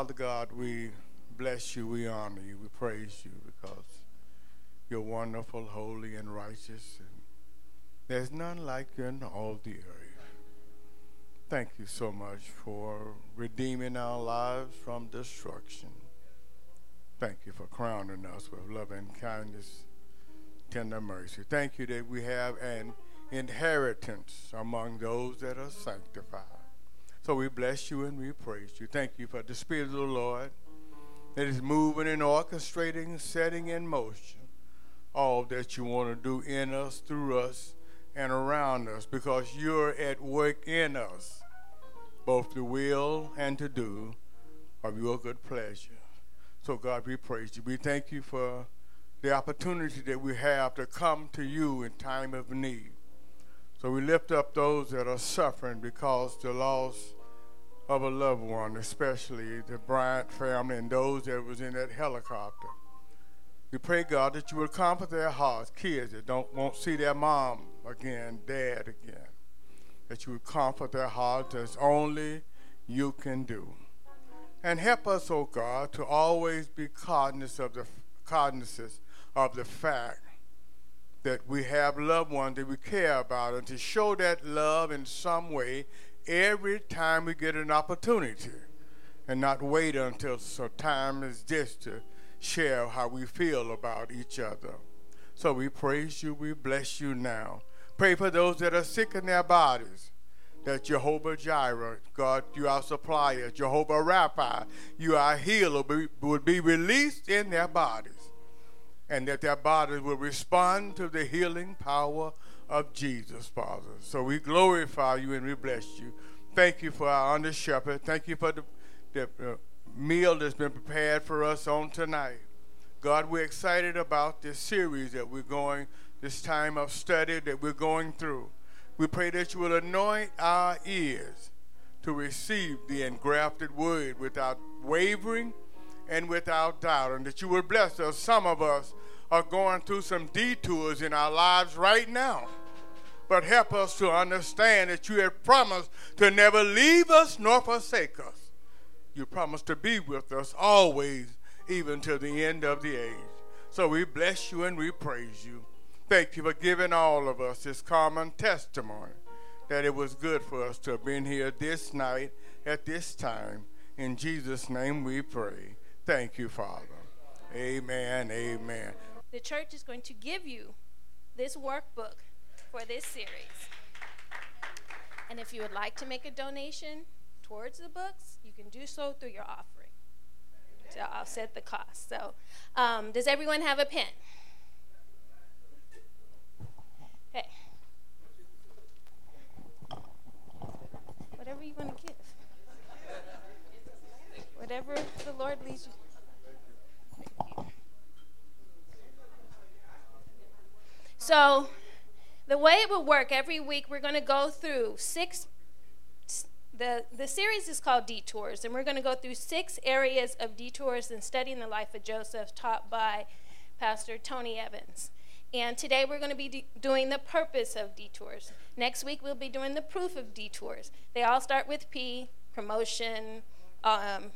Father God, we bless you, we honor you, we praise you because you're wonderful, holy, and righteous. And there's none like you in all the earth. Thank you so much for redeeming our lives from destruction. Thank you for crowning us with love and kindness, tender mercy. Thank you that we have an inheritance among those that are sanctified. So we bless you and we praise you. Thank you for the Spirit of the Lord that is moving and orchestrating, setting in motion all that you want to do in us, through us, and around us because you're at work in us, both to will and to do of your good pleasure. So, God, we praise you. We thank you for the opportunity that we have to come to you in time of need. So we lift up those that are suffering because the loss of a loved one, especially the Bryant family and those that was in that helicopter. We pray, God, that you will comfort their hearts, kids that don't won't see their mom again, dad again. That you would comfort their hearts as only you can do. And help us, oh God, to always be cognizant of the cognizant of the fact that we have loved ones that we care about and to show that love in some way every time we get an opportunity and not wait until so time is this to share how we feel about each other. So we praise you, we bless you now. Pray for those that are sick in their bodies. That Jehovah Jireh, God, you are supplier, Jehovah Rapha, you are healer, would be released in their bodies and that their bodies will respond to the healing power of Jesus, Father. So we glorify you and we bless you. Thank you for our under shepherd. Thank you for the, the uh, meal that's been prepared for us on tonight. God, we're excited about this series that we're going, this time of study that we're going through. We pray that you will anoint our ears to receive the engrafted word without wavering and without doubt, and that you will bless us. Some of us are going through some detours in our lives right now. But help us to understand that you have promised to never leave us nor forsake us. You promised to be with us always, even to the end of the age. So we bless you and we praise you. Thank you for giving all of us this common testimony that it was good for us to have been here this night at this time. In Jesus' name we pray. Thank you, Father. Amen. Amen the church is going to give you this workbook for this series. And if you would like to make a donation towards the books, you can do so through your offering. to I'll the cost. So, um, does everyone have a pen? Okay. Whatever you want to give. Whatever the Lord leads you. So, the way it will work every week, we're going to go through six. The, the series is called Detours, and we're going to go through six areas of detours and studying the life of Joseph, taught by Pastor Tony Evans. And today we're going to be de- doing the purpose of detours. Next week we'll be doing the proof of detours. They all start with P, promotion, um,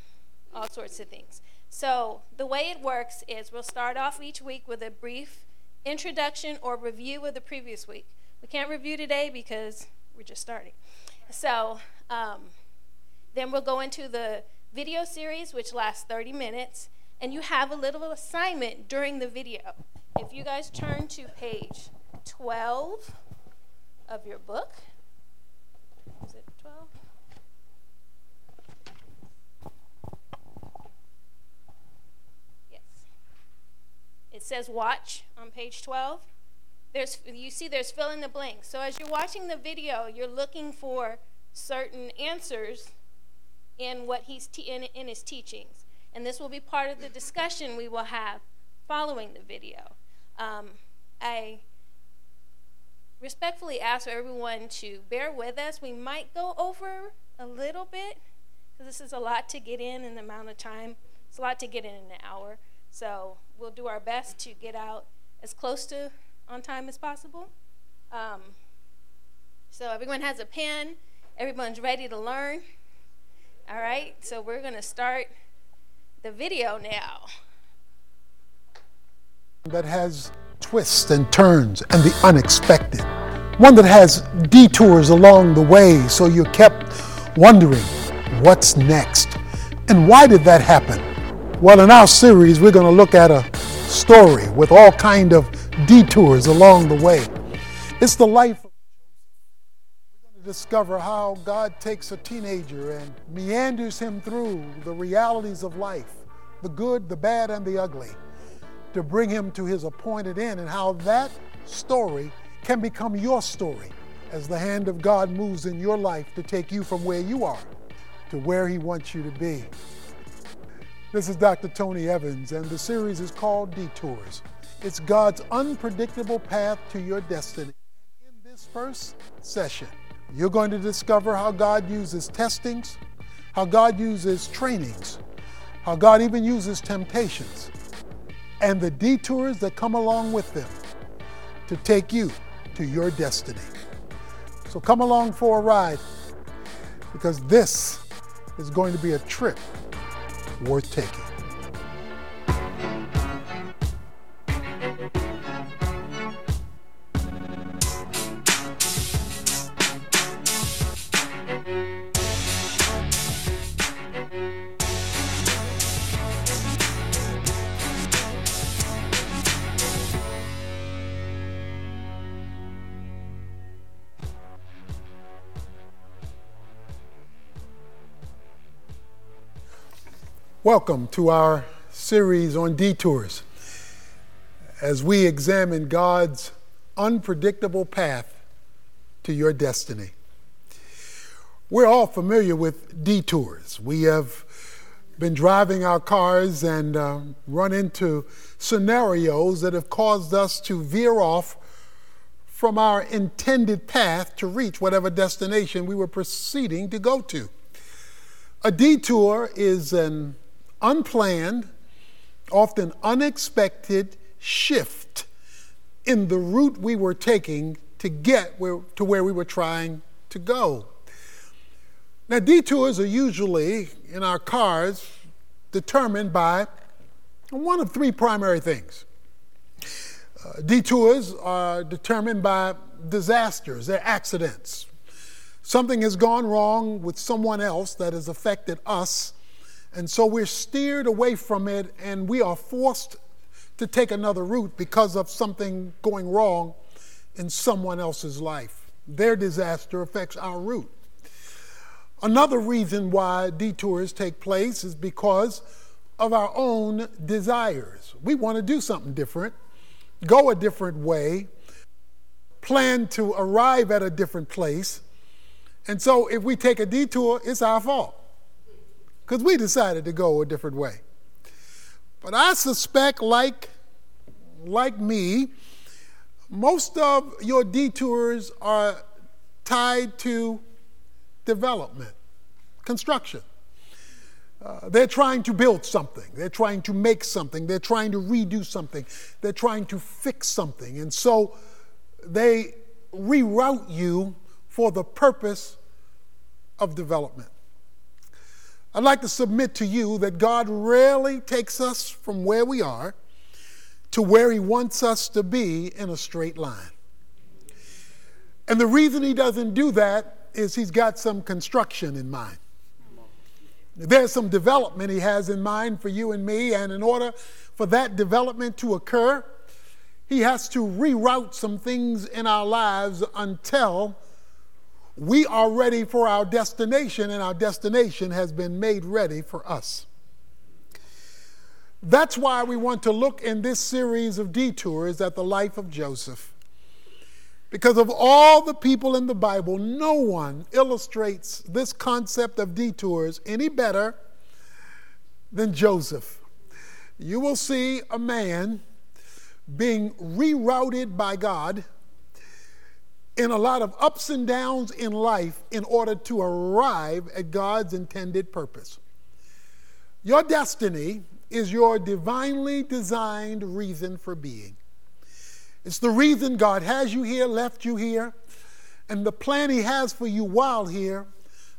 all sorts of things. So the way it works is we'll start off each week with a brief introduction or review of the previous week. We can't review today because we're just starting. So um, then we'll go into the video series, which lasts 30 minutes, and you have a little assignment during the video. If you guys turn to page 12 of your book, is it 12? Says watch on page 12. There's, you see there's fill in the blank. So as you're watching the video, you're looking for certain answers in what he's te- in, in his teachings. And this will be part of the discussion we will have following the video. Um, I respectfully ask everyone to bear with us. We might go over a little bit because this is a lot to get in in the amount of time. It's a lot to get in an hour. So we'll do our best to get out as close to on time as possible. Um, so everyone has a pen. Everyone's ready to learn. All right. So we're going to start the video now. That has twists and turns and the unexpected. One that has detours along the way, so you're kept wondering what's next and why did that happen? Well, in our series, we're going to look at a story with all kind of detours along the way. It's the life. We're going to discover how God takes a teenager and meanders him through the realities of life, the good, the bad, and the ugly, to bring him to his appointed end, and how that story can become your story as the hand of God moves in your life to take you from where you are to where He wants you to be. This is Dr. Tony Evans, and the series is called Detours. It's God's unpredictable path to your destiny. In this first session, you're going to discover how God uses testings, how God uses trainings, how God even uses temptations, and the detours that come along with them to take you to your destiny. So come along for a ride because this is going to be a trip worth taking. Welcome to our series on detours as we examine God's unpredictable path to your destiny. We're all familiar with detours. We have been driving our cars and uh, run into scenarios that have caused us to veer off from our intended path to reach whatever destination we were proceeding to go to. A detour is an unplanned, often unexpected shift in the route we were taking to get where, to where we were trying to go. Now, detours are usually in our cars determined by one of three primary things. Uh, detours are determined by disasters, they're accidents. Something has gone wrong with someone else that has affected us and so we're steered away from it and we are forced to take another route because of something going wrong in someone else's life. Their disaster affects our route. Another reason why detours take place is because of our own desires. We want to do something different, go a different way, plan to arrive at a different place. And so if we take a detour, it's our fault because we decided to go a different way. But I suspect, like, like me, most of your detours are tied to development, construction. Uh, they're trying to build something. They're trying to make something. They're trying to redo something. They're trying to fix something. And so they reroute you for the purpose of development. I'd like to submit to you that God rarely takes us from where we are to where He wants us to be in a straight line. And the reason He doesn't do that is He's got some construction in mind. There's some development He has in mind for you and me, and in order for that development to occur, He has to reroute some things in our lives until we are ready for our destination, and our destination has been made ready for us. That's why we want to look in this series of detours at the life of Joseph. Because of all the people in the Bible, no one illustrates this concept of detours any better than Joseph. You will see a man being rerouted by God in a lot of ups and downs in life in order to arrive at God's intended purpose. Your destiny is your divinely designed reason for being. It's the reason God has you here, left you here, and the plan He has for you while here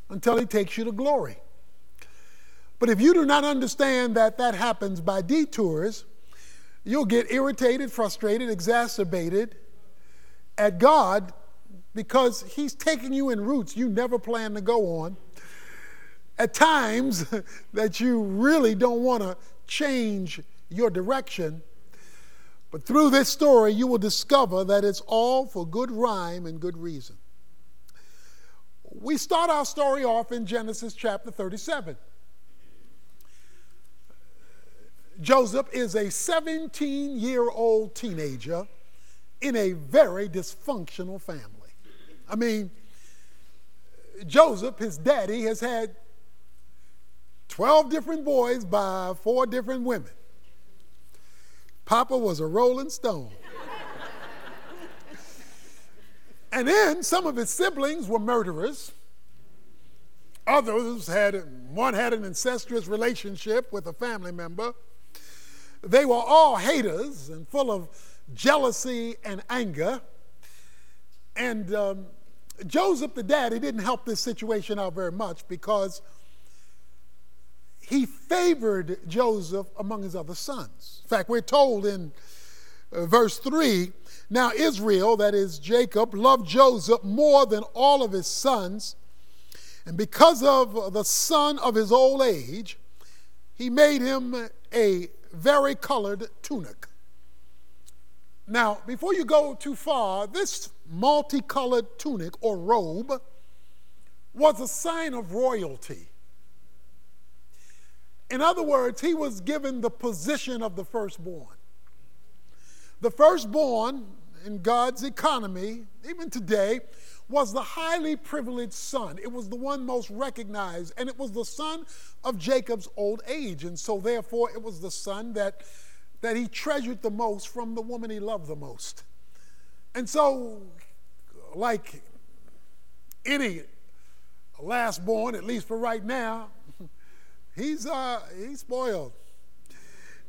until He takes you to glory. But if you do not understand that that happens by detours, you'll get irritated, frustrated, exacerbated at God because He's taking you in routes you never planned to go on. At times that you really don't want to change your direction. But through this story, you will discover that it's all for good rhyme and good reason. We start our story off in Genesis chapter 37. Joseph is a 17 year old teenager in a very dysfunctional family. I mean, Joseph, his daddy, has had 12 different boys by four different women. Papa was a rolling stone. and then some of his siblings were murderers. Others had, one had an incestuous relationship with a family member. They were all haters and full of jealousy and anger. And um, Joseph, the daddy, didn't help this situation out very much because he favored Joseph among his other sons. In fact, we're told in uh, verse 3 now Israel, that is Jacob, loved Joseph more than all of his sons. And because of the son of his old age, he made him a very colored tunic. Now, before you go too far, this multicolored tunic or robe was a sign of royalty. In other words, he was given the position of the firstborn. The firstborn in God's economy, even today, was the highly privileged son. It was the one most recognized, and it was the son of Jacob's old age. And so, therefore, it was the son that, that he treasured the most from the woman he loved the most. And so, like any last born, at least for right now, he's, uh, he's spoiled.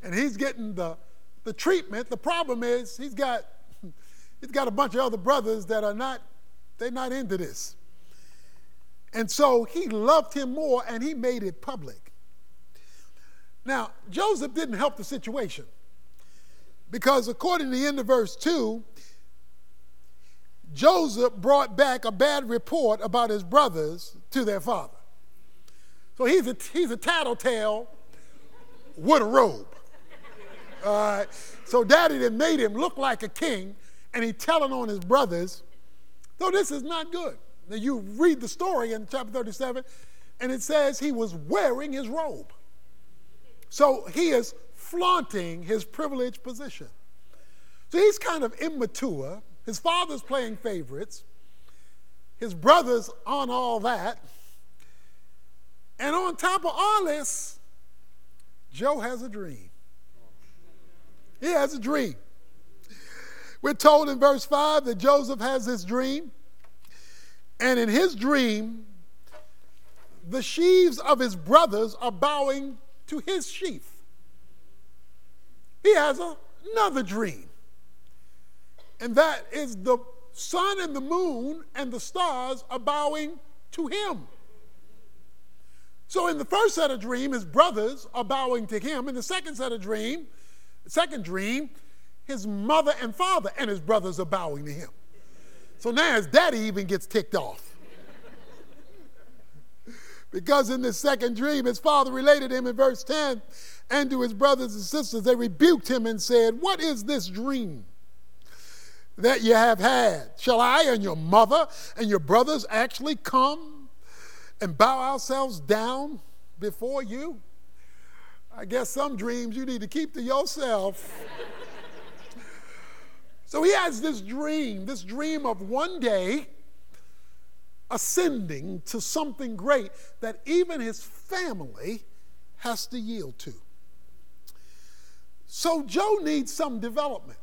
And he's getting the, the treatment. The problem is he's got, he's got a bunch of other brothers that are not they're not into this. And so he loved him more and he made it public. Now, Joseph didn't help the situation because according to the end of verse 2, Joseph brought back a bad report about his brothers to their father. So he's a, he's a tattletale with a robe. All right. So daddy that made him look like a king, and he telling on his brothers so this is not good. Now you read the story in chapter 37, and it says he was wearing his robe. So he is flaunting his privileged position. So he's kind of immature. His father's playing favorites. His brothers on all that. And on top of all this, Joe has a dream. He has a dream. We're told in verse 5 that Joseph has this dream, and in his dream, the sheaves of his brothers are bowing to his sheaf. He has another dream, and that is the sun and the moon and the stars are bowing to him. So in the first set of dream, his brothers are bowing to him. In the second set of dream, second dream, his mother and father and his brothers are bowing to him. So now his daddy even gets ticked off. because in this second dream, his father related him in verse 10 and to his brothers and sisters, they rebuked him and said, What is this dream that you have had? Shall I and your mother and your brothers actually come and bow ourselves down before you? I guess some dreams you need to keep to yourself. So he has this dream, this dream of one day ascending to something great that even his family has to yield to. So Joe needs some development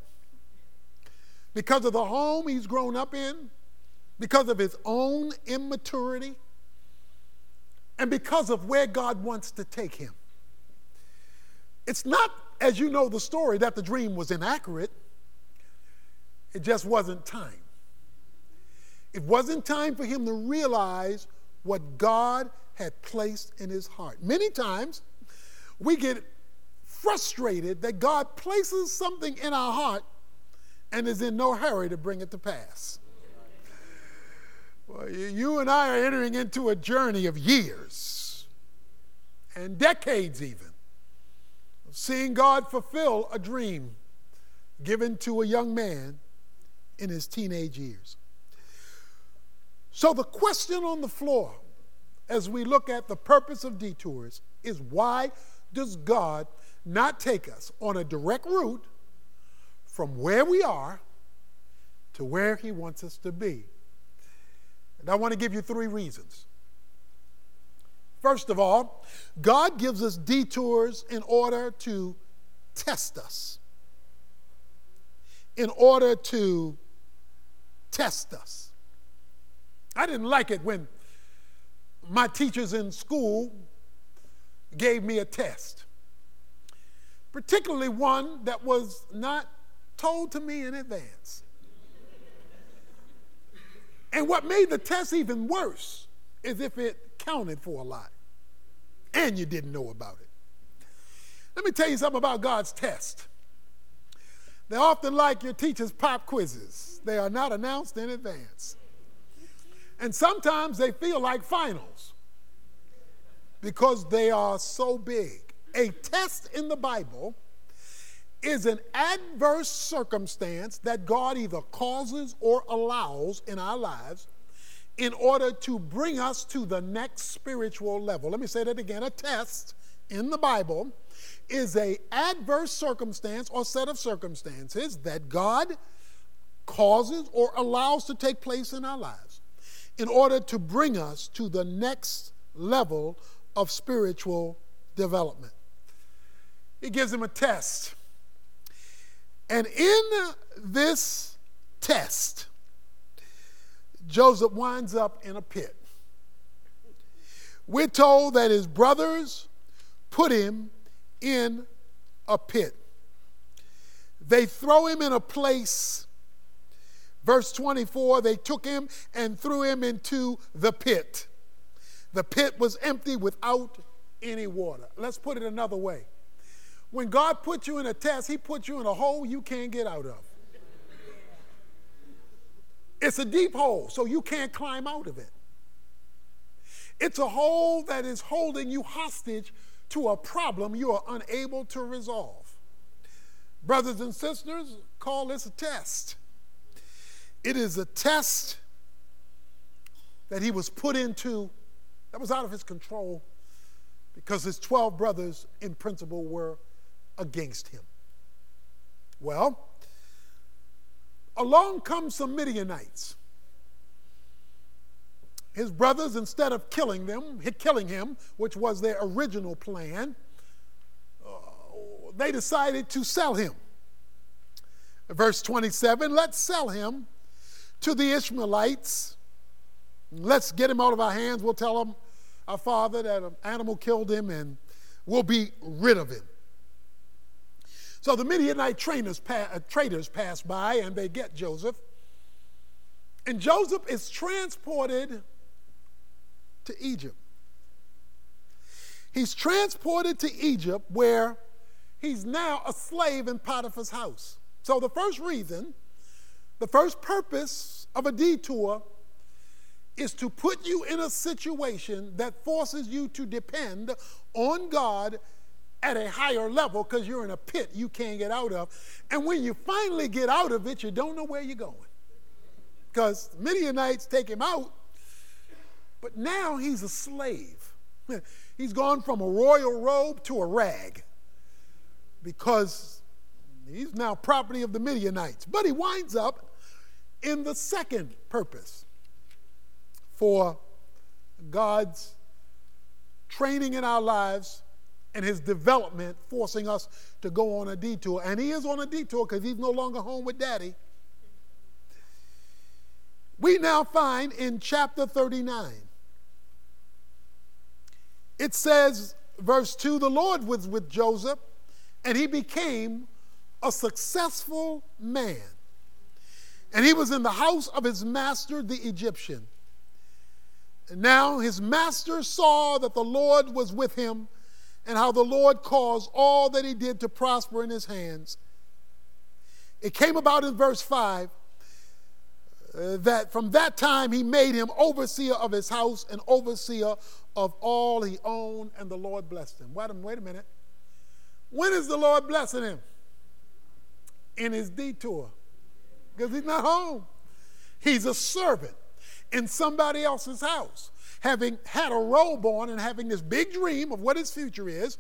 because of the home he's grown up in, because of his own immaturity, and because of where God wants to take him. It's not, as you know the story, that the dream was inaccurate. It just wasn't time. It wasn't time for him to realize what God had placed in his heart. Many times we get frustrated that God places something in our heart and is in no hurry to bring it to pass. Well, you and I are entering into a journey of years and decades, even, of seeing God fulfill a dream given to a young man in his teenage years. So, the question on the floor as we look at the purpose of detours is why does God not take us on a direct route from where we are to where He wants us to be? And I want to give you three reasons. First of all, God gives us detours in order to test us, in order to test us. I didn't like it when my teachers in school gave me a test, particularly one that was not told to me in advance. And what made the test even worse is if it counted for a lot and you didn't know about it. Let me tell you something about God's test. They're often like your teacher's pop quizzes, they are not announced in advance. And sometimes they feel like finals because they are so big. A test in the Bible is an adverse circumstance that God either causes or allows in our lives in order to bring us to the next spiritual level. Let me say that again. A test in the Bible is a adverse circumstance or set of circumstances that God causes or allows to take place in our lives in order to bring us to the next level of spiritual development. He gives him a test. And in this test, Joseph winds up in a pit. We're told that his brothers put him in a pit. They throw him in a place Verse 24 they took him and threw him into the pit. The pit was empty without any water. Let's put it another way. When God puts you in a test, He puts you in a hole you can't get out of. It's a deep hole, so you can't climb out of it. It's a hole that is holding you hostage to a problem you are unable to resolve. Brothers and sisters, call this a test. It is a test that he was put into that was out of his control because his 12 brothers, in principle, were against him. Well, along come some Midianites. His brothers, instead of killing them, killing him, which was their original plan, uh, they decided to sell him. Verse 27 let's sell him to the Ishmaelites. Let's get him out of our hands. We'll tell them, our father, that an animal killed him and we'll be rid of him. So the Midianite trainers, uh, traders pass by and they get Joseph. And Joseph is transported to Egypt. He's transported to Egypt where he's now a slave in Potiphar's house. So the first reason the first purpose of a detour is to put you in a situation that forces you to depend on God at a higher level because you're in a pit you can't get out of. And when you finally get out of it, you don't know where you're going. Because Midianites take him out, but now he's a slave. He's gone from a royal robe to a rag because he's now property of the Midianites. But he winds up in the second purpose for God's training in our lives and his development forcing us to go on a detour. And he is on a detour because he's no longer home with daddy. We now find in chapter 39, it says, verse 2 the Lord was with Joseph, and he became a successful man and he was in the house of his master, the Egyptian. And Now his master saw that the Lord was with him, and how the Lord caused all that he did to prosper in his hands. It came about in verse 5 uh, that from that time he made him overseer of his house and overseer of all he owned, and the Lord blessed him. Wait a, wait a minute. When is the Lord blessing him? In his detour, because he's not home. He's a servant in somebody else's house, having had a robe on and having this big dream of what his future is.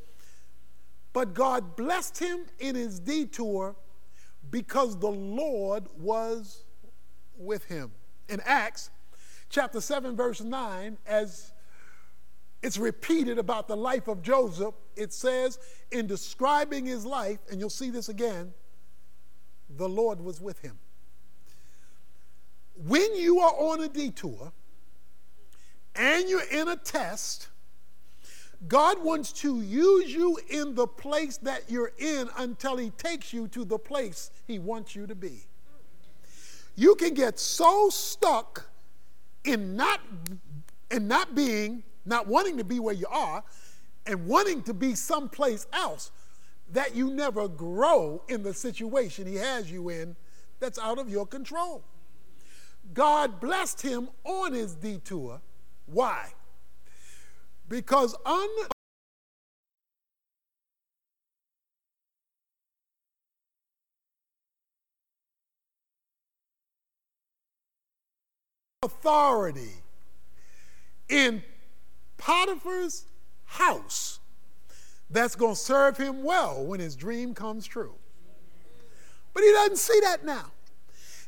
But God blessed him in his detour because the Lord was with him. In Acts chapter 7, verse 9, as it's repeated about the life of Joseph, it says, in describing his life, and you'll see this again, the Lord was with him when you are on a detour and you're in a test, God wants to use you in the place that you're in until He takes you to the place He wants you to be. You can get so stuck in not in not being, not wanting to be where you are, and wanting to be someplace else that you never grow in the situation He has you in that's out of your control. God blessed him on his detour. Why? Because authority in Potiphar's house that's going to serve him well when his dream comes true. But he doesn't see that now.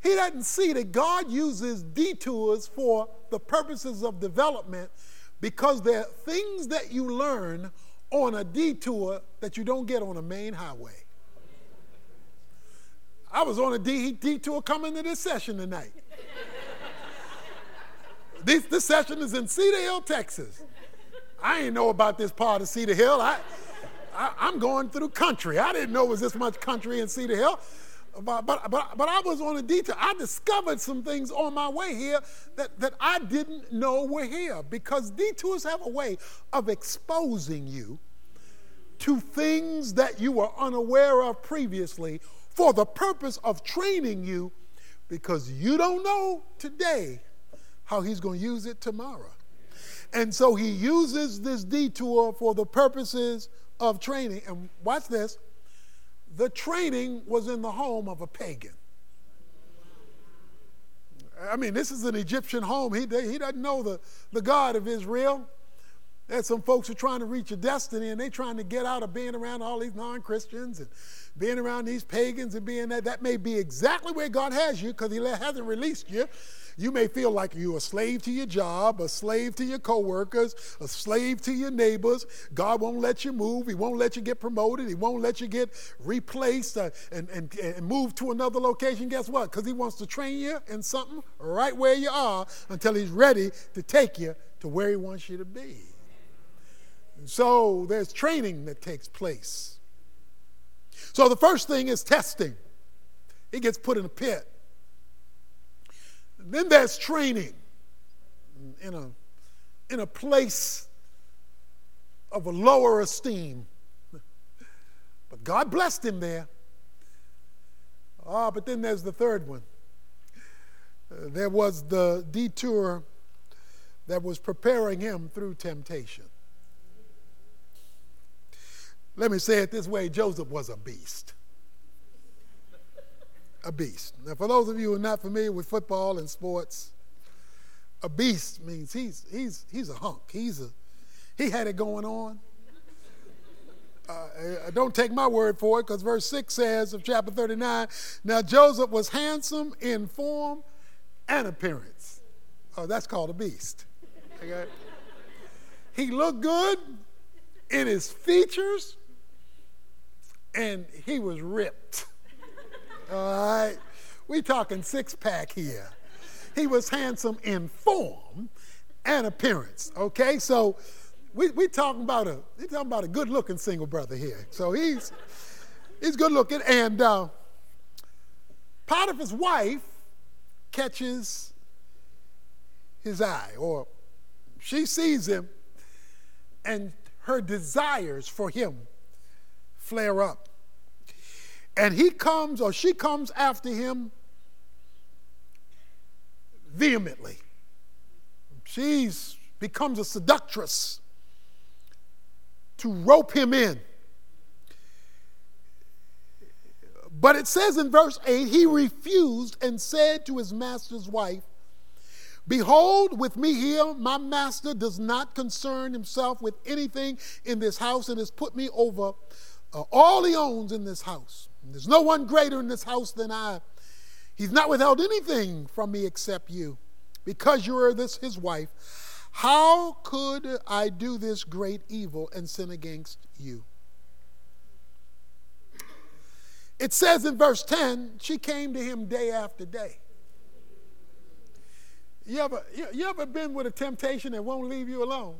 He doesn't see that God uses detours for the purposes of development because there are things that you learn on a detour that you don't get on a main highway. I was on a detour coming to this session tonight. this, this session is in Cedar Hill, Texas. I didn't know about this part of Cedar Hill. I, I, am going through country. I didn't know it was this much country in Cedar Hill but, but, but, I was on a detour. I discovered some things on my way here that, that I didn't know were here because detours have a way of exposing you to things that you were unaware of previously for the purpose of training you because you don't know today how he's going to use it tomorrow. And so he uses this detour for the purposes of training. And watch this the training was in the home of a pagan. I mean, this is an Egyptian home. He, he doesn't know the, the God of Israel. There's some folks who are trying to reach a destiny and they're trying to get out of being around all these non Christians and being around these pagans and being that. That may be exactly where God has you because He hasn't released you. You may feel like you're a slave to your job, a slave to your coworkers, a slave to your neighbors. God won't let you move. He won't let you get promoted. He won't let you get replaced uh, and, and, and move to another location. Guess what? Because He wants to train you in something right where you are until He's ready to take you to where He wants you to be. So there's training that takes place. So the first thing is testing. He gets put in a pit. Then there's training in a, in a place of a lower esteem. But God blessed him there. Ah, but then there's the third one. There was the detour that was preparing him through temptation. Let me say it this way Joseph was a beast a beast. Now, for those of you who are not familiar with football and sports, a beast means he's, he's, he's a hunk. He's a, he had it going on. Uh, uh don't take my word for it because verse 6 says of chapter 39 Now Joseph was handsome in form and appearance. Oh, that's called a beast. Okay? he looked good in his features and he was ripped. All right? We talking six pack here. He was handsome in form and appearance. Okay, so we we talking about a we talking about a good looking single brother here. So he's he's good looking, and uh, Potiphar's wife catches his eye, or she sees him, and her desires for him flare up. And he comes, or she comes after him vehemently. She's becomes a seductress to rope him in. But it says in verse 8, he refused and said to his master's wife, Behold, with me here, my master does not concern himself with anything in this house and has put me over all he owns in this house. There's no one greater in this house than I. He's not withheld anything from me except you. Because you are this his wife, how could I do this great evil and sin against you? It says in verse 10, she came to him day after day. You ever, you, you ever been with a temptation that won't leave you alone?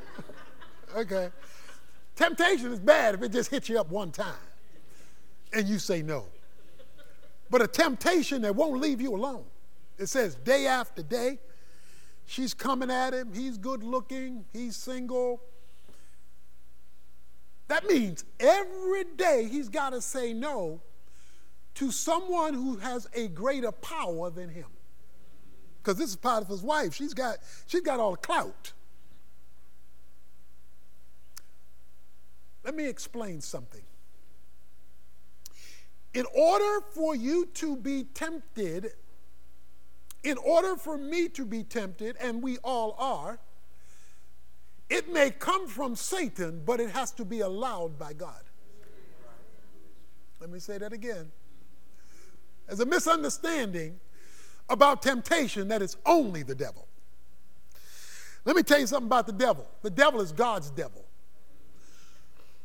okay. Temptation is bad if it just hits you up one time and you say no. But a temptation that won't leave you alone. It says day after day, she's coming at him. He's good looking, he's single. That means every day he's got to say no to someone who has a greater power than him because this is Potiphar's wife. She's got, she's got all the clout. Let me explain something. In order for you to be tempted, in order for me to be tempted, and we all are, it may come from Satan, but it has to be allowed by God. Let me say that again. There's a misunderstanding about temptation that it's only the devil. Let me tell you something about the devil. The devil is God's devil.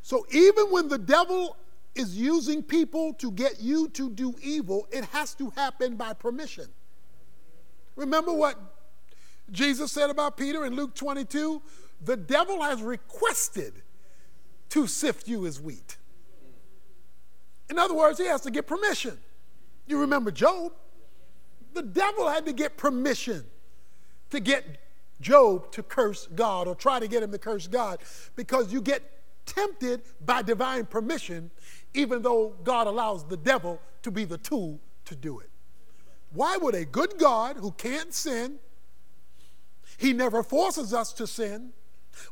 So even when the devil is using people to get you to do evil, it has to happen by permission. Remember what Jesus said about Peter in Luke 22? The devil has requested to sift you as wheat. In other words, he has to get permission. You remember Job the devil had to get permission to get Job to curse God or try to get him to curse God because you get tempted by divine permission, even though God allows the devil to be the tool to do it. Why would a good God who can't sin, he never forces us to sin,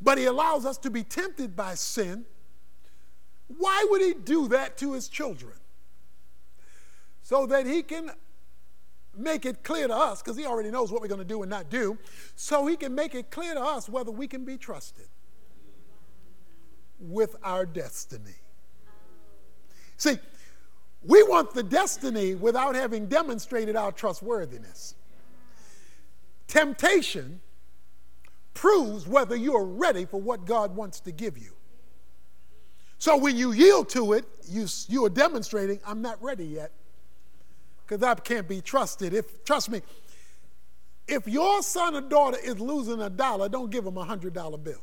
but he allows us to be tempted by sin, why would he do that to his children? So that he can make it clear to us, because he already knows what we're going to do and not do, so he can make it clear to us whether we can be trusted with our destiny. See, we want the destiny without having demonstrated our trustworthiness. Temptation proves whether you're ready for what God wants to give you. So when you yield to it, you, you are demonstrating, I'm not ready yet because I can't be trusted. If trust me, if your son or daughter is losing a dollar, don't give them a hundred dollar bill.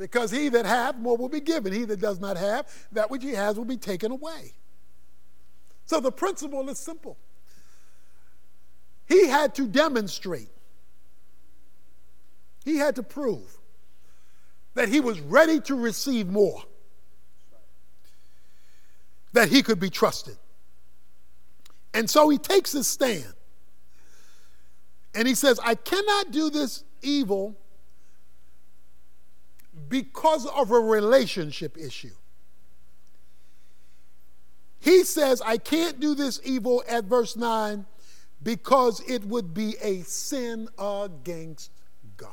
Because he that hath more will be given. He that does not have, that which he has will be taken away. So the principle is simple. He had to demonstrate, he had to prove that he was ready to receive more, that he could be trusted. And so he takes his stand. And he says, I cannot do this evil because of a relationship issue. He says, I can't do this evil at verse 9 because it would be a sin against God.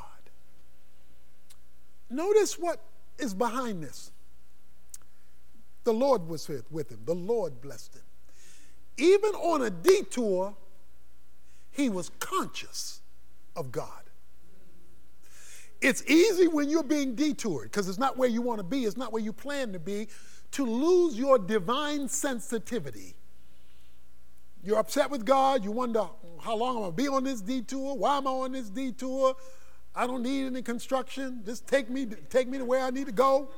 Notice what is behind this. The Lord was with him, the Lord blessed him even on a detour, he was conscious of God. It's easy when you're being detoured because it's not where you want to be, it's not where you plan to be, to lose your divine sensitivity. You're upset with God, you wonder how long I'm going to be on this detour, why am I on this detour? I don't need any construction. Just take me, take me to where I need to go.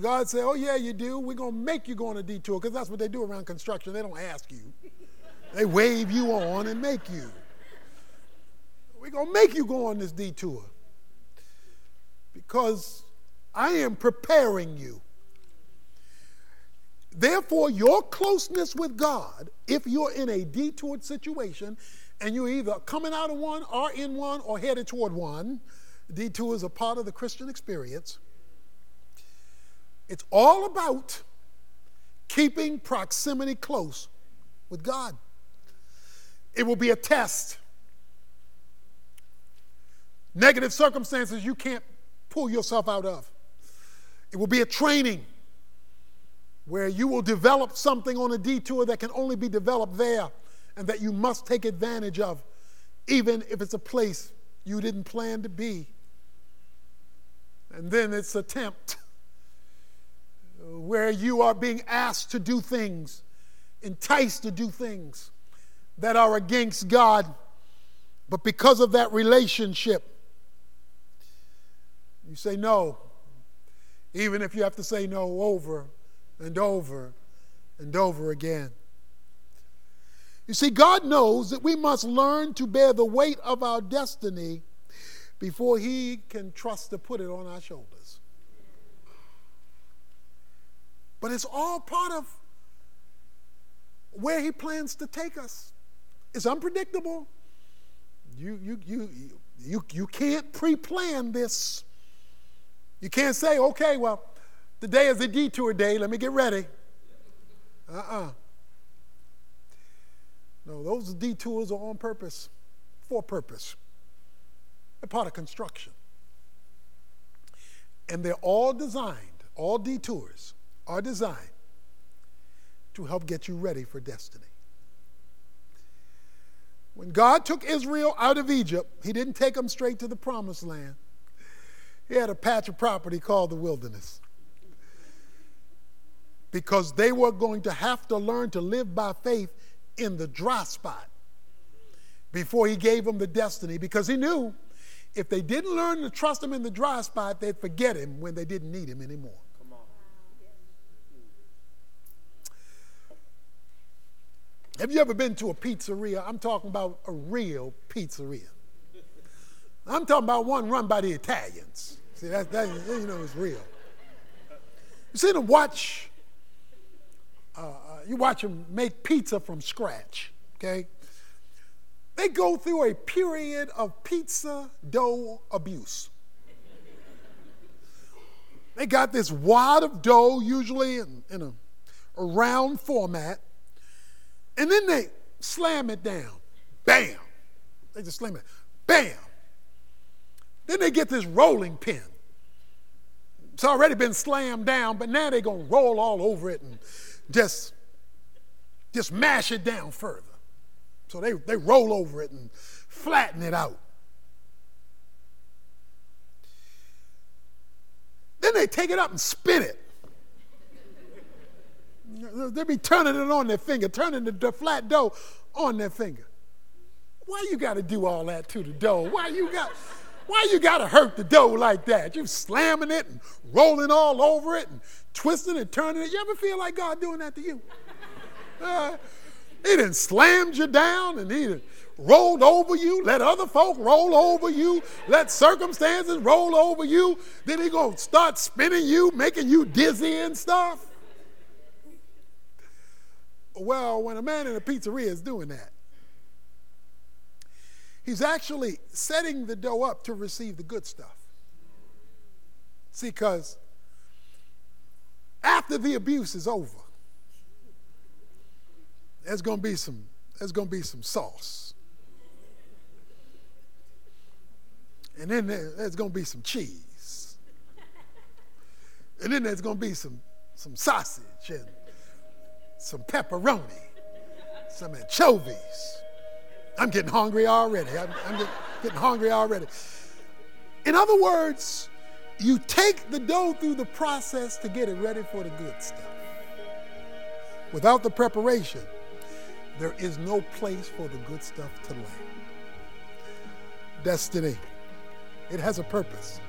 God said, Oh, yeah, you do. We're going to make you go on a detour because that's what they do around construction. They don't ask you, they wave you on and make you. We're going to make you go on this detour because I am preparing you. Therefore, your closeness with God, if you're in a detoured situation and you're either coming out of one or in one or headed toward one, detour is a part of the Christian experience. It's all about keeping proximity close with God. It will be a test. Negative circumstances you can't pull yourself out of. It will be a training where you will develop something on a detour that can only be developed there and that you must take advantage of, even if it's a place you didn't plan to be. And then it's attempt where you are being asked to do things, enticed to do things that are against God, but because of that relationship, you say no, even if you have to say no over and over and over again. You see, God knows that we must learn to bear the weight of our destiny before He can trust to put it on our shoulders. But it's all part of where He plans to take us. It's unpredictable. You, you, you, you, you can't pre plan this. You can't say, okay, well, today is a detour day, let me get ready. Uh uh-uh. uh No, those detours are on purpose, for purpose. They're part of construction. And they're all designed, all detours are designed to help get you ready for destiny. When God took Israel out of Egypt, He didn't take them straight to the promised land. He had a patch of property called the wilderness. Because they were going to have to learn to live by faith in the dry spot before he gave them the destiny. Because he knew if they didn't learn to trust him in the dry spot, they'd forget him when they didn't need him anymore. Have you ever been to a pizzeria? I'm talking about a real pizzeria. I'm talking about one run by the Italians. See, that, that you know, it's real. You see them watch, uh, uh, you watch them make pizza from scratch, okay? They go through a period of pizza dough abuse. They got this wad of dough, usually in, in a, a round format, and then they slam it down. Bam! They just slam it. Bam! Then they get this rolling pin. It's already been slammed down, but now they're going to roll all over it and just, just mash it down further. So they, they roll over it and flatten it out. Then they take it up and spin it. They'll be turning it on their finger, turning the, flat dough on their finger. Why you got to do all that to the dough? Why you got why you got to hurt the dough like that? You slamming it and rolling all over it and twisting and turning it. You ever feel like God doing that to you? Uh, he done slammed you down and he done rolled over you, let other folk roll over you, let circumstances roll over you. Then he gonna start spinning you, making you dizzy and stuff. Well, when a man in a pizzeria is doing that, He's actually setting the dough up to receive the good stuff. See, because after the abuse is over, there's to be some there's to be some sauce. And then there's to be some cheese. And then there's to be some some sausage and some pepperoni, some anchovies I'm getting hungry already. I'm, I'm get, getting hungry already. In other words, you take the dough through the process to get it ready for the good stuff. Without the preparation, there is no place for the good stuff to land. Destiny, it has a purpose.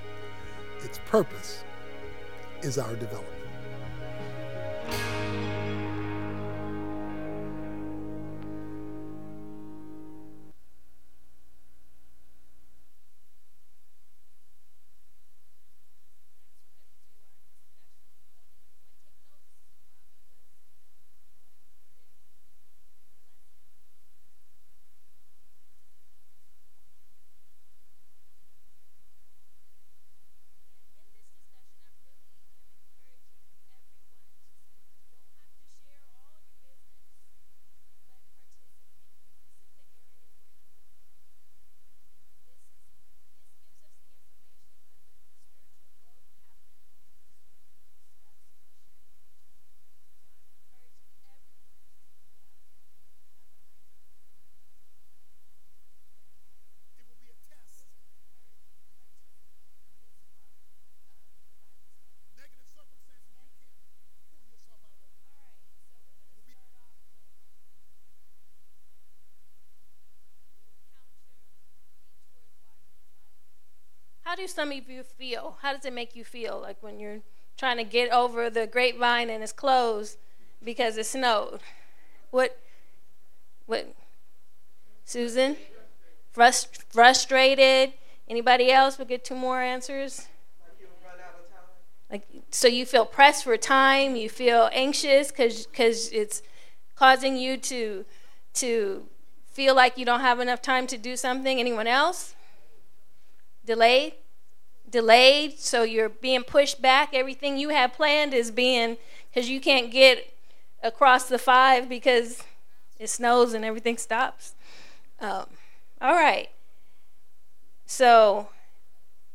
Its purpose is our development. Do some of you feel? How does it make you feel? Like when you're trying to get over the grapevine and it's closed because it snowed. What? What? Susan? Frust- frustrated. Anybody else? We'll get two more answers. Like so, you feel pressed for time. You feel anxious because it's causing you to to feel like you don't have enough time to do something. Anyone else? Delayed? Delayed, so you're being pushed back. Everything you had planned is being, because you can't get across the five because it snows and everything stops. Um, all right. So,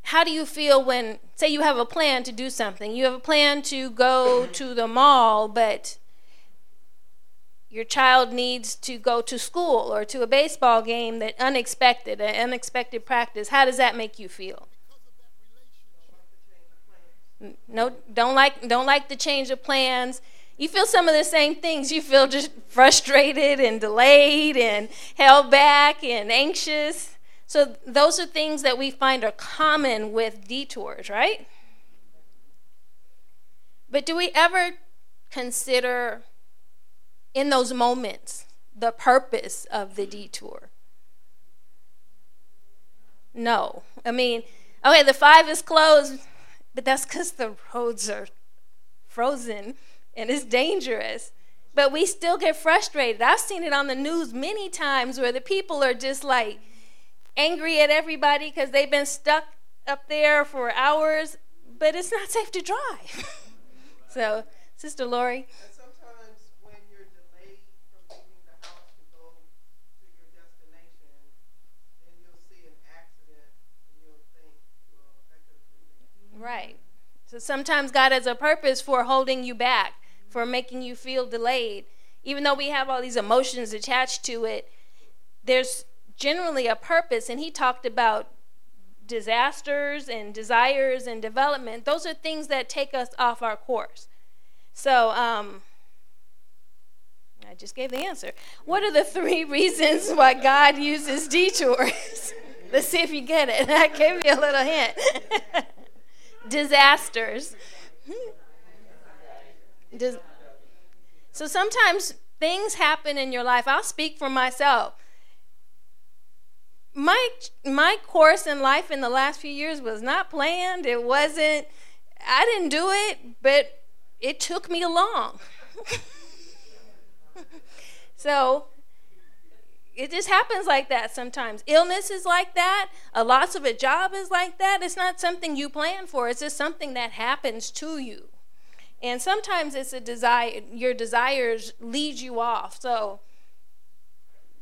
how do you feel when, say, you have a plan to do something? You have a plan to go to the mall, but your child needs to go to school or to a baseball game that unexpected, an unexpected practice, how does that make you feel? No, don't like don't like the change of plans. You feel some of the same things. You feel just frustrated and delayed and held back and anxious. So those are things that we find are common with detours, right? But do we ever consider in those moments the purpose of the detour? No. I mean, okay, the five is closed, but that's because the roads are frozen and it's dangerous. But we still get frustrated. I've seen it on the news many times where the people are just like angry at everybody because they've been stuck up there for hours, but it's not safe to drive. so, Sister Lori. Right. So sometimes God has a purpose for holding you back, for making you feel delayed. Even though we have all these emotions attached to it, there's generally a purpose. And He talked about disasters and desires and development. Those are things that take us off our course. So, um, I just gave the answer. What are the three reasons why God uses detours? Let's see if you get it. I gave you a little hint. Disasters. Dis- so sometimes things happen in your life. I'll speak for myself. My my course in life in the last few years was not planned. It wasn't I didn't do it, but it took me along. so it just happens like that sometimes. Illness is like that. A loss of a job is like that. It's not something you plan for. It's just something that happens to you. And sometimes it's a desire. Your desires lead you off. So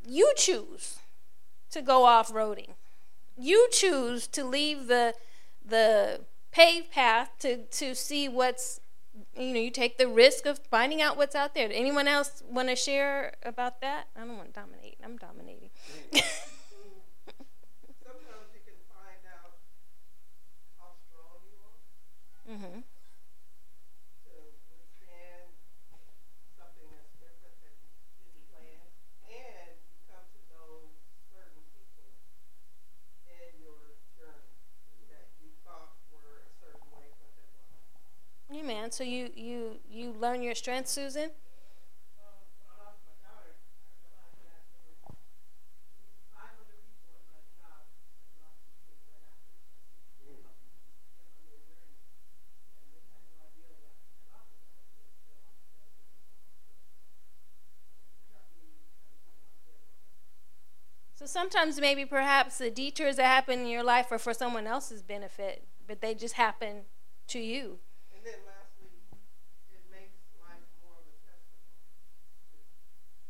you choose to go off roading. You choose to leave the the paved path to to see what's you know you take the risk of finding out what's out there. Anyone else want to share about that? I don't want to dominate. I'm dominating. Sometimes you can find out how strong you are. Mm-hmm. To withstand something that's different that you didn't plan. And you come to know certain people in your journey that you thought were a certain way, but they Man. So you you you learn your strengths, Susan. So sometimes maybe perhaps the detours that happen in your life are for someone else's benefit, but they just happen to you. And then lastly, it makes life more of a testimony.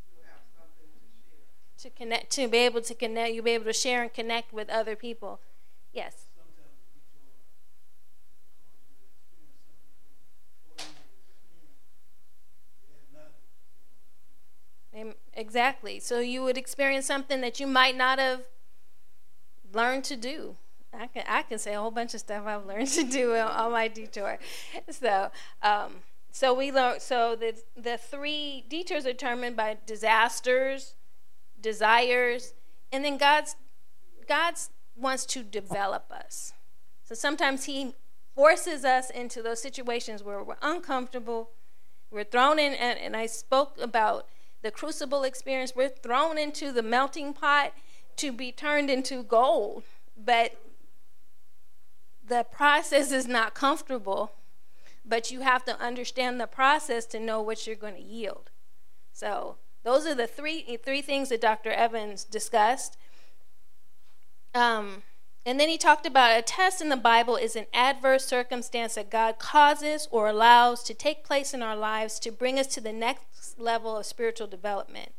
To, have something to share. To connect, to be able to connect, you'll be able to share and connect with other people. Yes. Exactly. So you would experience something that you might not have learned to do. I can I can say a whole bunch of stuff I've learned to do on, my detour. So um, so we learn. So the the three detours are determined by disasters, desires, and then God's God's wants to develop us. So sometimes He forces us into those situations where we're uncomfortable. We're thrown in, and, and I spoke about the crucible experience. We're thrown into the melting pot to be turned into gold. But the process is not comfortable, but you have to understand the process to know what you're going to yield. So, those are the three three things that Dr. Evans discussed. Um, and then he talked about a test in the Bible is an adverse circumstance that God causes or allows to take place in our lives to bring us to the next level of spiritual development.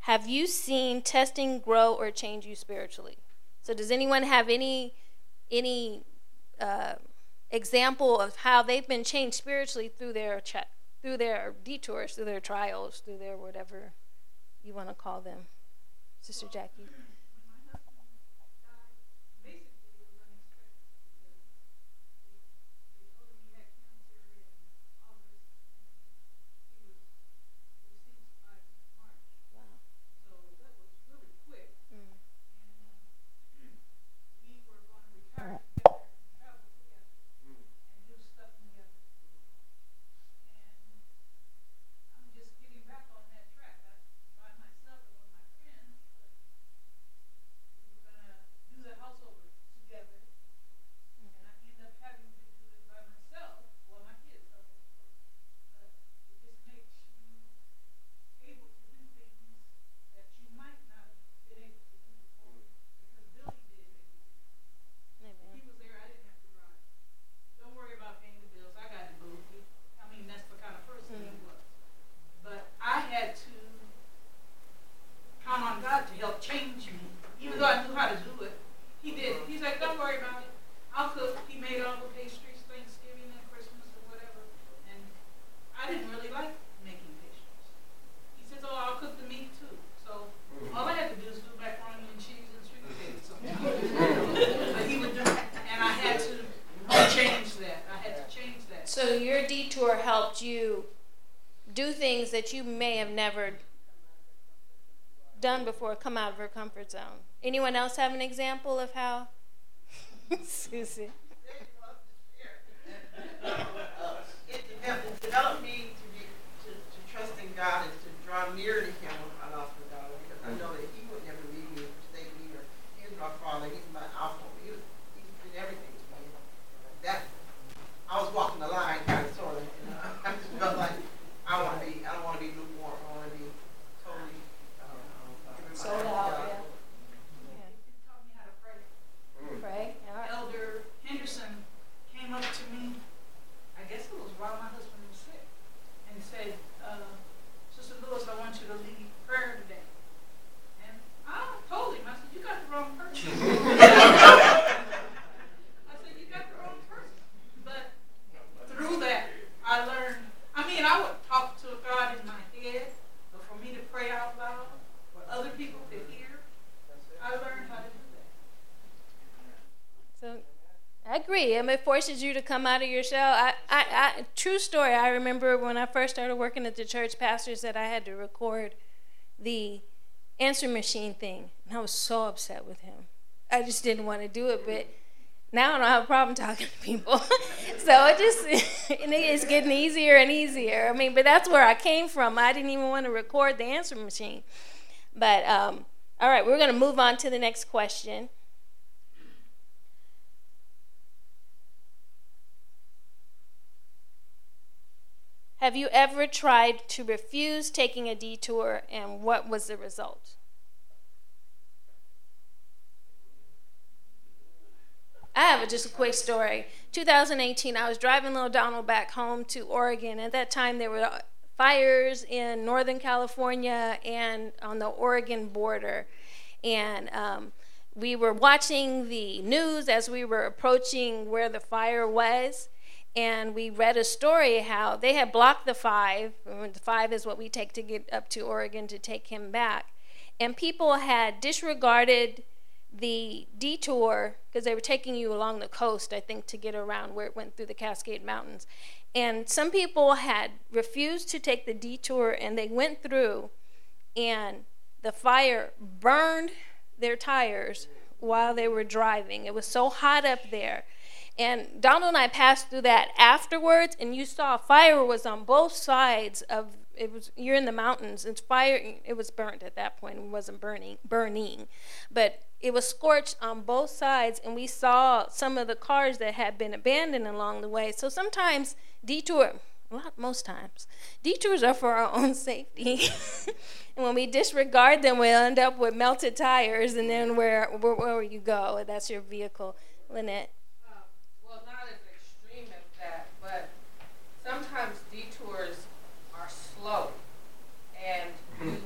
Have you seen testing grow or change you spiritually? So, does anyone have any any uh, example of how they've been changed spiritually through their ch- through their detours, through their trials, through their whatever you want to call them, Sister Jackie? Come out of her comfort zone. Anyone else have an example of how? Susie. it developed me to, be, to, to trust in God and to draw near to Him when I lost my daughter because I know that He would never leave me or forsake me or He's my Father, He's my Alpha, He was, He's been everything to me. That I was walking the line kind of sort of. You know? I just felt like I want to be. I don't want to be lukewarm. I want to be totally um, sold out. Yeah. yeah. taught me how to pray. Mm. Pray. Yeah. Elder Henderson came up to me. I guess it was while my husband was sick, and said, uh, "Sister Lewis, I want you to lead prayer today." And I told him, I said, "You got the wrong person." I agree. I mean, it forces you to come out of your shell. I, I, I, true story. I remember when I first started working at the church, pastors said I had to record the answer machine thing, and I was so upset with him. I just didn't want to do it, but now I don't have a problem talking to people. so it just it's getting easier and easier. I mean, but that's where I came from. I didn't even want to record the answer machine. But um, all right, we're going to move on to the next question. Have you ever tried to refuse taking a detour, and what was the result? I have just a quick story. 2018, I was driving little Donald back home to Oregon. At that time, there were fires in Northern California and on the Oregon border. And um, we were watching the news as we were approaching where the fire was and we read a story how they had blocked the five. The five is what we take to get up to Oregon to take him back. And people had disregarded the detour because they were taking you along the coast, I think, to get around where it went through the Cascade Mountains. And some people had refused to take the detour and they went through, and the fire burned their tires while they were driving. It was so hot up there And Donald and I passed through that afterwards, and you saw fire was on both sides of it was you're in the mountains. It's fire. It was burnt at that point. It wasn't burning, burning, but it was scorched on both sides, and we saw some of the cars that had been abandoned along the way. So sometimes detour, lot, most times, detours are for our own safety. and when we disregard them, we'll end up with melted tires, and then where where, where you go, that's your vehicle, Lynette. Um, well, not as extreme as that, but sometimes detours are slow, and you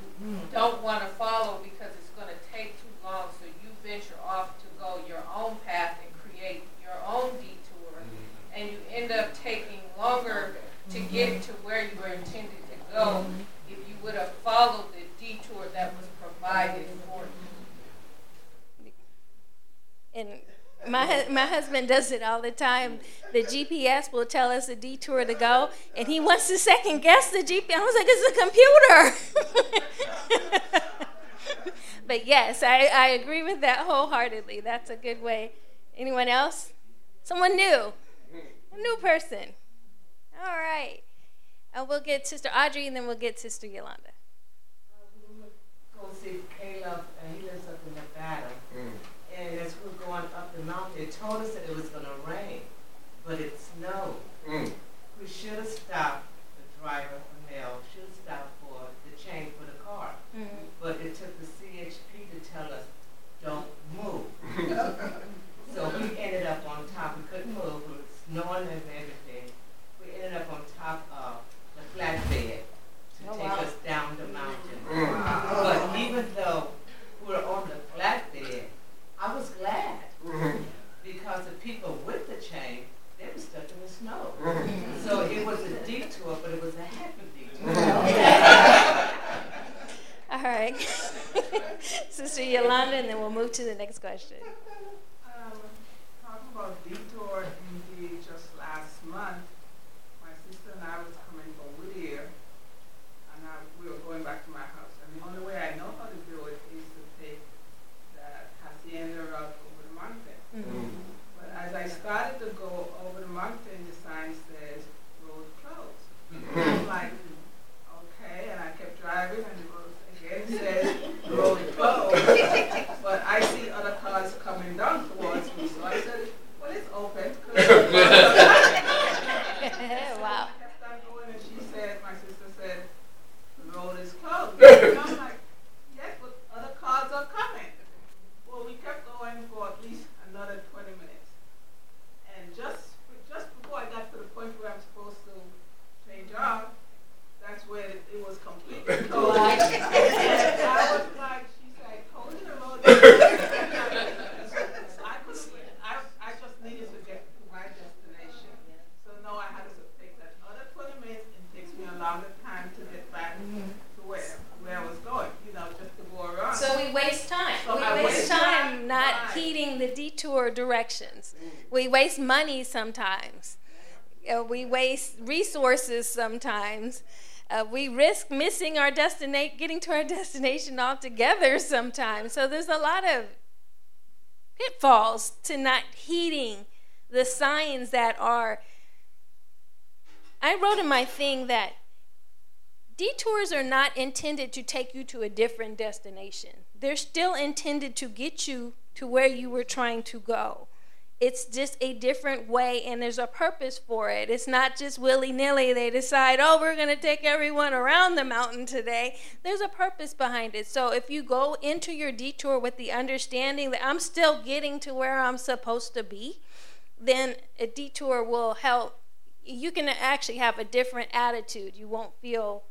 don't want to follow because it's going to take too long. So you venture off to go your own path and create your own detour, mm-hmm. and you end up taking longer to get to where you were intended to go if you would have followed the detour that was provided for you. And my my husband does it all the time. The GPS will tell us a detour to go, and he wants to second guess the GPS. I was like, it's a computer. but yes, I, I agree with that wholeheartedly. That's a good way. Anyone else? Someone new? A new person. All right. And we'll get Sister Audrey, and then we'll get Sister Yolanda. go see Caleb, and he lives up in Nevada. And as we were going up the mountain, it told us that it was going to rain, but it snowed. Mm. We should have stopped, money sometimes. Uh, we waste resources sometimes. Uh, we risk missing our destination, getting to our destination altogether sometimes. So there's a lot of pitfalls to not heeding the signs that are. I wrote in my thing that detours are not intended to take you to a different destination. They're still intended to get you to where you were trying to go. It's just a different way, and there's a purpose for it. It's not just willy nilly. They decide, oh, we're going to take everyone around the mountain today. There's a purpose behind it. So if you go into your detour with the understanding that I'm still getting to where I'm supposed to be, then a detour will help. You can actually have a different attitude. You won't feel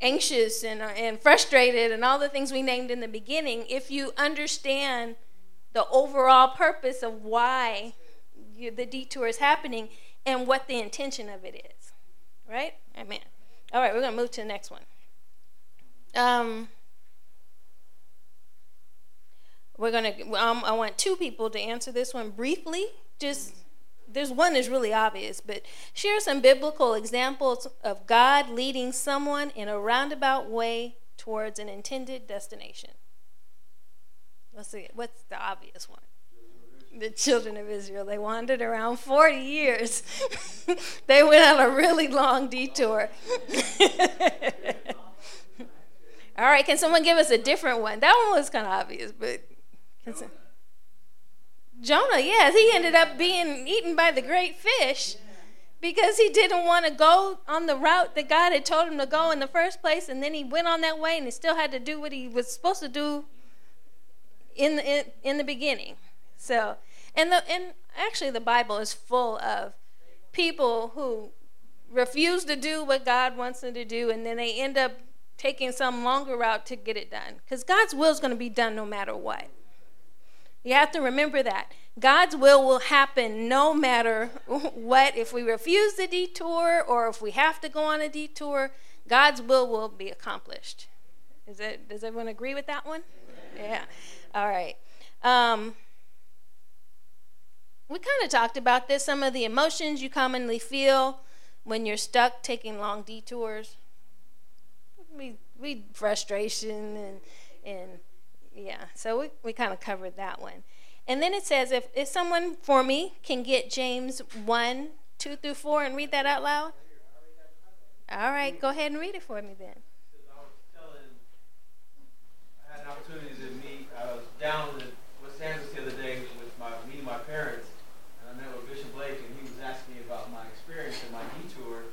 anxious and, uh, and frustrated and all the things we named in the beginning if you understand the overall purpose of why you, the detour is happening and what the intention of it is. Right? Amen. All right, we're going to move to the next one. Um, we're going to, um, I want two people to answer this one briefly. Just, there's one that's really obvious, but share some biblical examples of God leading someone in a roundabout way towards an intended destination. Let's see, what's the obvious one? the children of Israel. They wandered around 40 years. they went on a really long detour. All right, can someone give us a different one? That one was kind of obvious, but. Some... Jonah, yes, he ended up being eaten by the great fish because he didn't want to go on the route that God had told him to go in the first place, and then he went on that way and he still had to do what he was supposed to do in the, in, in the beginning. So, and the and actually the Bible is full of people who refuse to do what God wants them to do, and then they end up taking some longer route to get it done. Because God's will is going to be done no matter what. You have to remember that. God's will will happen no matter what. If we refuse the detour or if we have to go on a detour, God's will will be accomplished. Is it, does everyone agree with that one? Yeah. All right. Um, we kind of talked about this some of the emotions you commonly feel when you're stuck taking long detours we we frustration and and yeah. So we we kind of covered that one. And then it says if if someone for me can get James 1, 2 through 4 and read that out loud. All right, go ahead and read it for me then. I had an opportunity to meet, I was down in Los Angeles the other day with my meeting my parents, and I met with Bishop Blake, and he was asking me about my experience and my detour,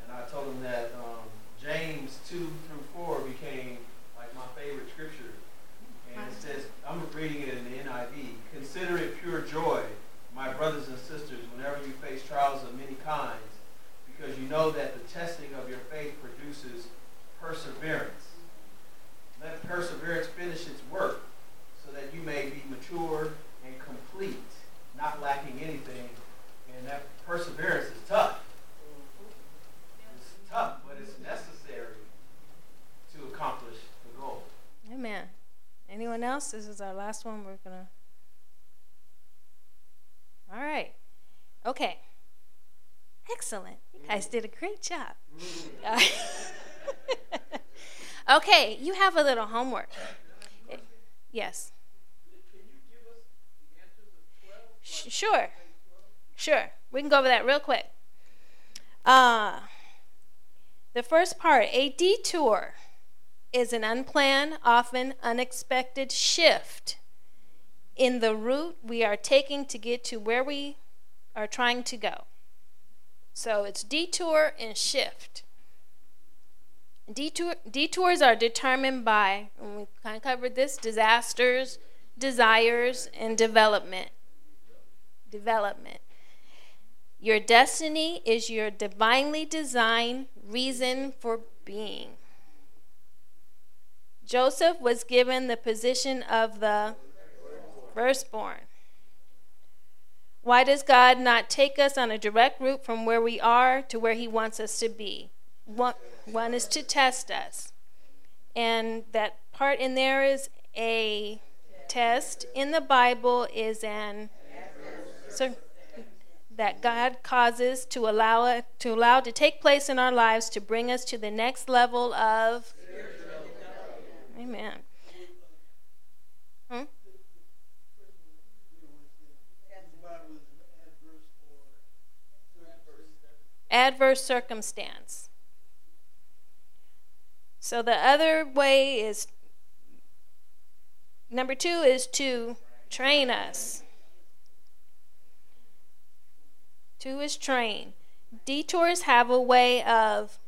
and I told him that um, James 2 through 4 became like my favorite scripture. And it says, I'm reading it in the NIV. Consider it pure joy, my brothers and sisters, whenever you face trials of many kinds, because you know that the testing of your faith produces perseverance. Let perseverance finish its work, so that you may be mature and complete, not lacking anything. And that perseverance is tough. It's tough, but it's necessary to accomplish the goal. Amen. Anyone else? This is our last one. We're going to. All right. Okay. Excellent. You guys did a great job. okay, you have a little homework. Yes. Sure. Sure. We can go over that real quick. Uh, the first part a detour is an unplanned, often unexpected shift in the route we are taking to get to where we are trying to go. So it's detour and shift. Detour, detours are determined by, and we kind of covered this, disasters, desires, and development. Development. Your destiny is your divinely designed reason for being. Joseph was given the position of the firstborn. Why does God not take us on a direct route from where we are to where He wants us to be? One, one is to test us. And that part in there is a test in the Bible is an so that God causes to allow it to allow to take place in our lives to bring us to the next level of Amen. Hmm? Adverse circumstance. So the other way is number two is to train us. Two his train. Detours have a way of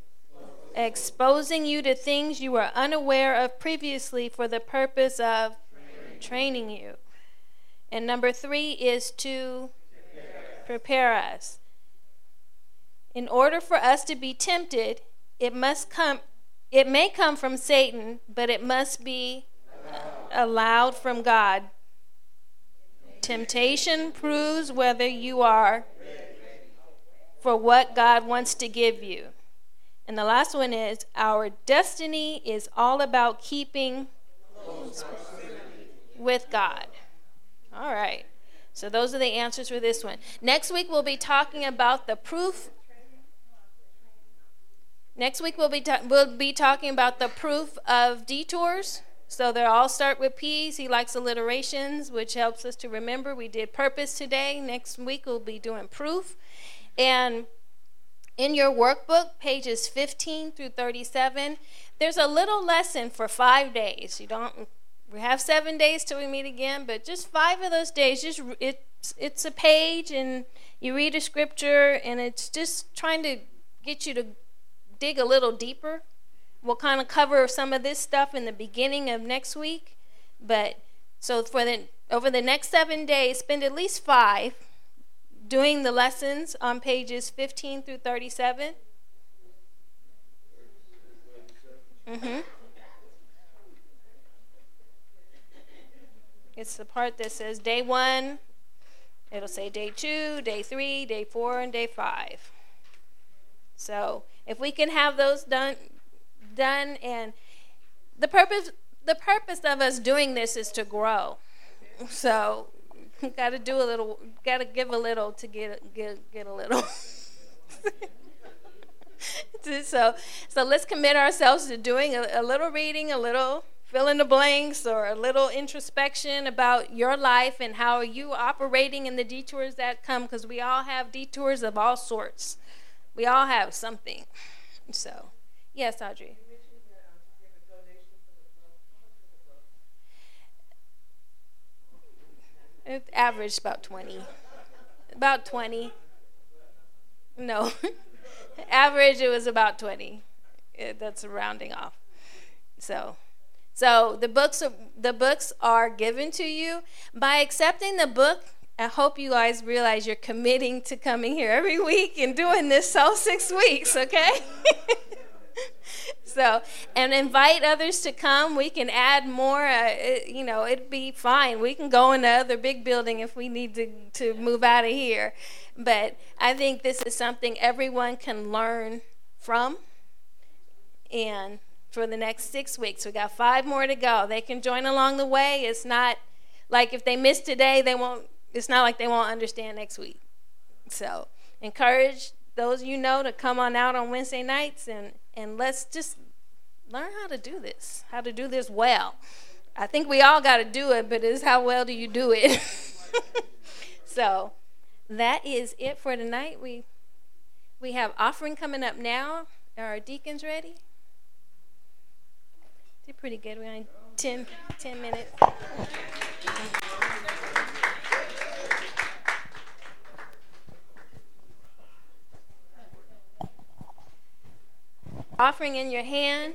exposing you to things you were unaware of previously for the purpose of training you. And number three is to prepare us. In order for us to be tempted, it must come it may come from Satan, but it must be allowed from God. Temptation proves whether you are for what God wants to give you. And the last one is our destiny is all about keeping with God. All right. So those are the answers for this one. Next week we'll be talking about the proof. Next week we'll be ta- we'll be talking about the proof of detours. So they all start with P's. He likes alliterations, which helps us to remember. We did purpose today. Next week we'll be doing proof. And in your workbook, pages 15 through 37, there's a little lesson for five days. You don't we have seven days till we meet again, but just five of those days, just it's it's a page and you read a scripture and it's just trying to get you to dig a little deeper. We'll kind of cover some of this stuff in the beginning of next week, but so for the over the next seven days, spend at least five doing the lessons on pages 15 through 37. Mm-hmm. It's the part that says day one. It'll say day two, day three, day four, and day five. So if we can have those done, done, and the purpose, the purpose of us doing this is to grow. So got to do a little, got to give a little to get get get a little. so so let's commit ourselves to doing a, a little reading, a little fill in the blanks or a little introspection about your life and how are you operating in the detours that come because we all have detours of all sorts. We all have something. So yes audrey it averaged about 20 about 20 no. Average it was about 20 it, that's rounding off. So so the books are, the books are given to you. By accepting the book. I hope you guys realize you're committing to coming here every week and doing this all six weeks, okay? so and invite others to come we can add more uh, it, you know it'd be fine we can go in the other big building if we need to, to move out of here but i think this is something everyone can learn from and for the next six weeks. We got five more to go. They can join along the way. It's not like if they miss today, they won't. It's not like they won't understand next week. So encourage those you know to come on out on Wednesday nights and and let's just learn how to do this. How to do this well. I think we all got to do it, but it's how well do you do it? so that is it for tonight. We we have offering coming up now. Are our deacons ready? Did pretty good. We only 10, 10 minutes. Offering in your hand.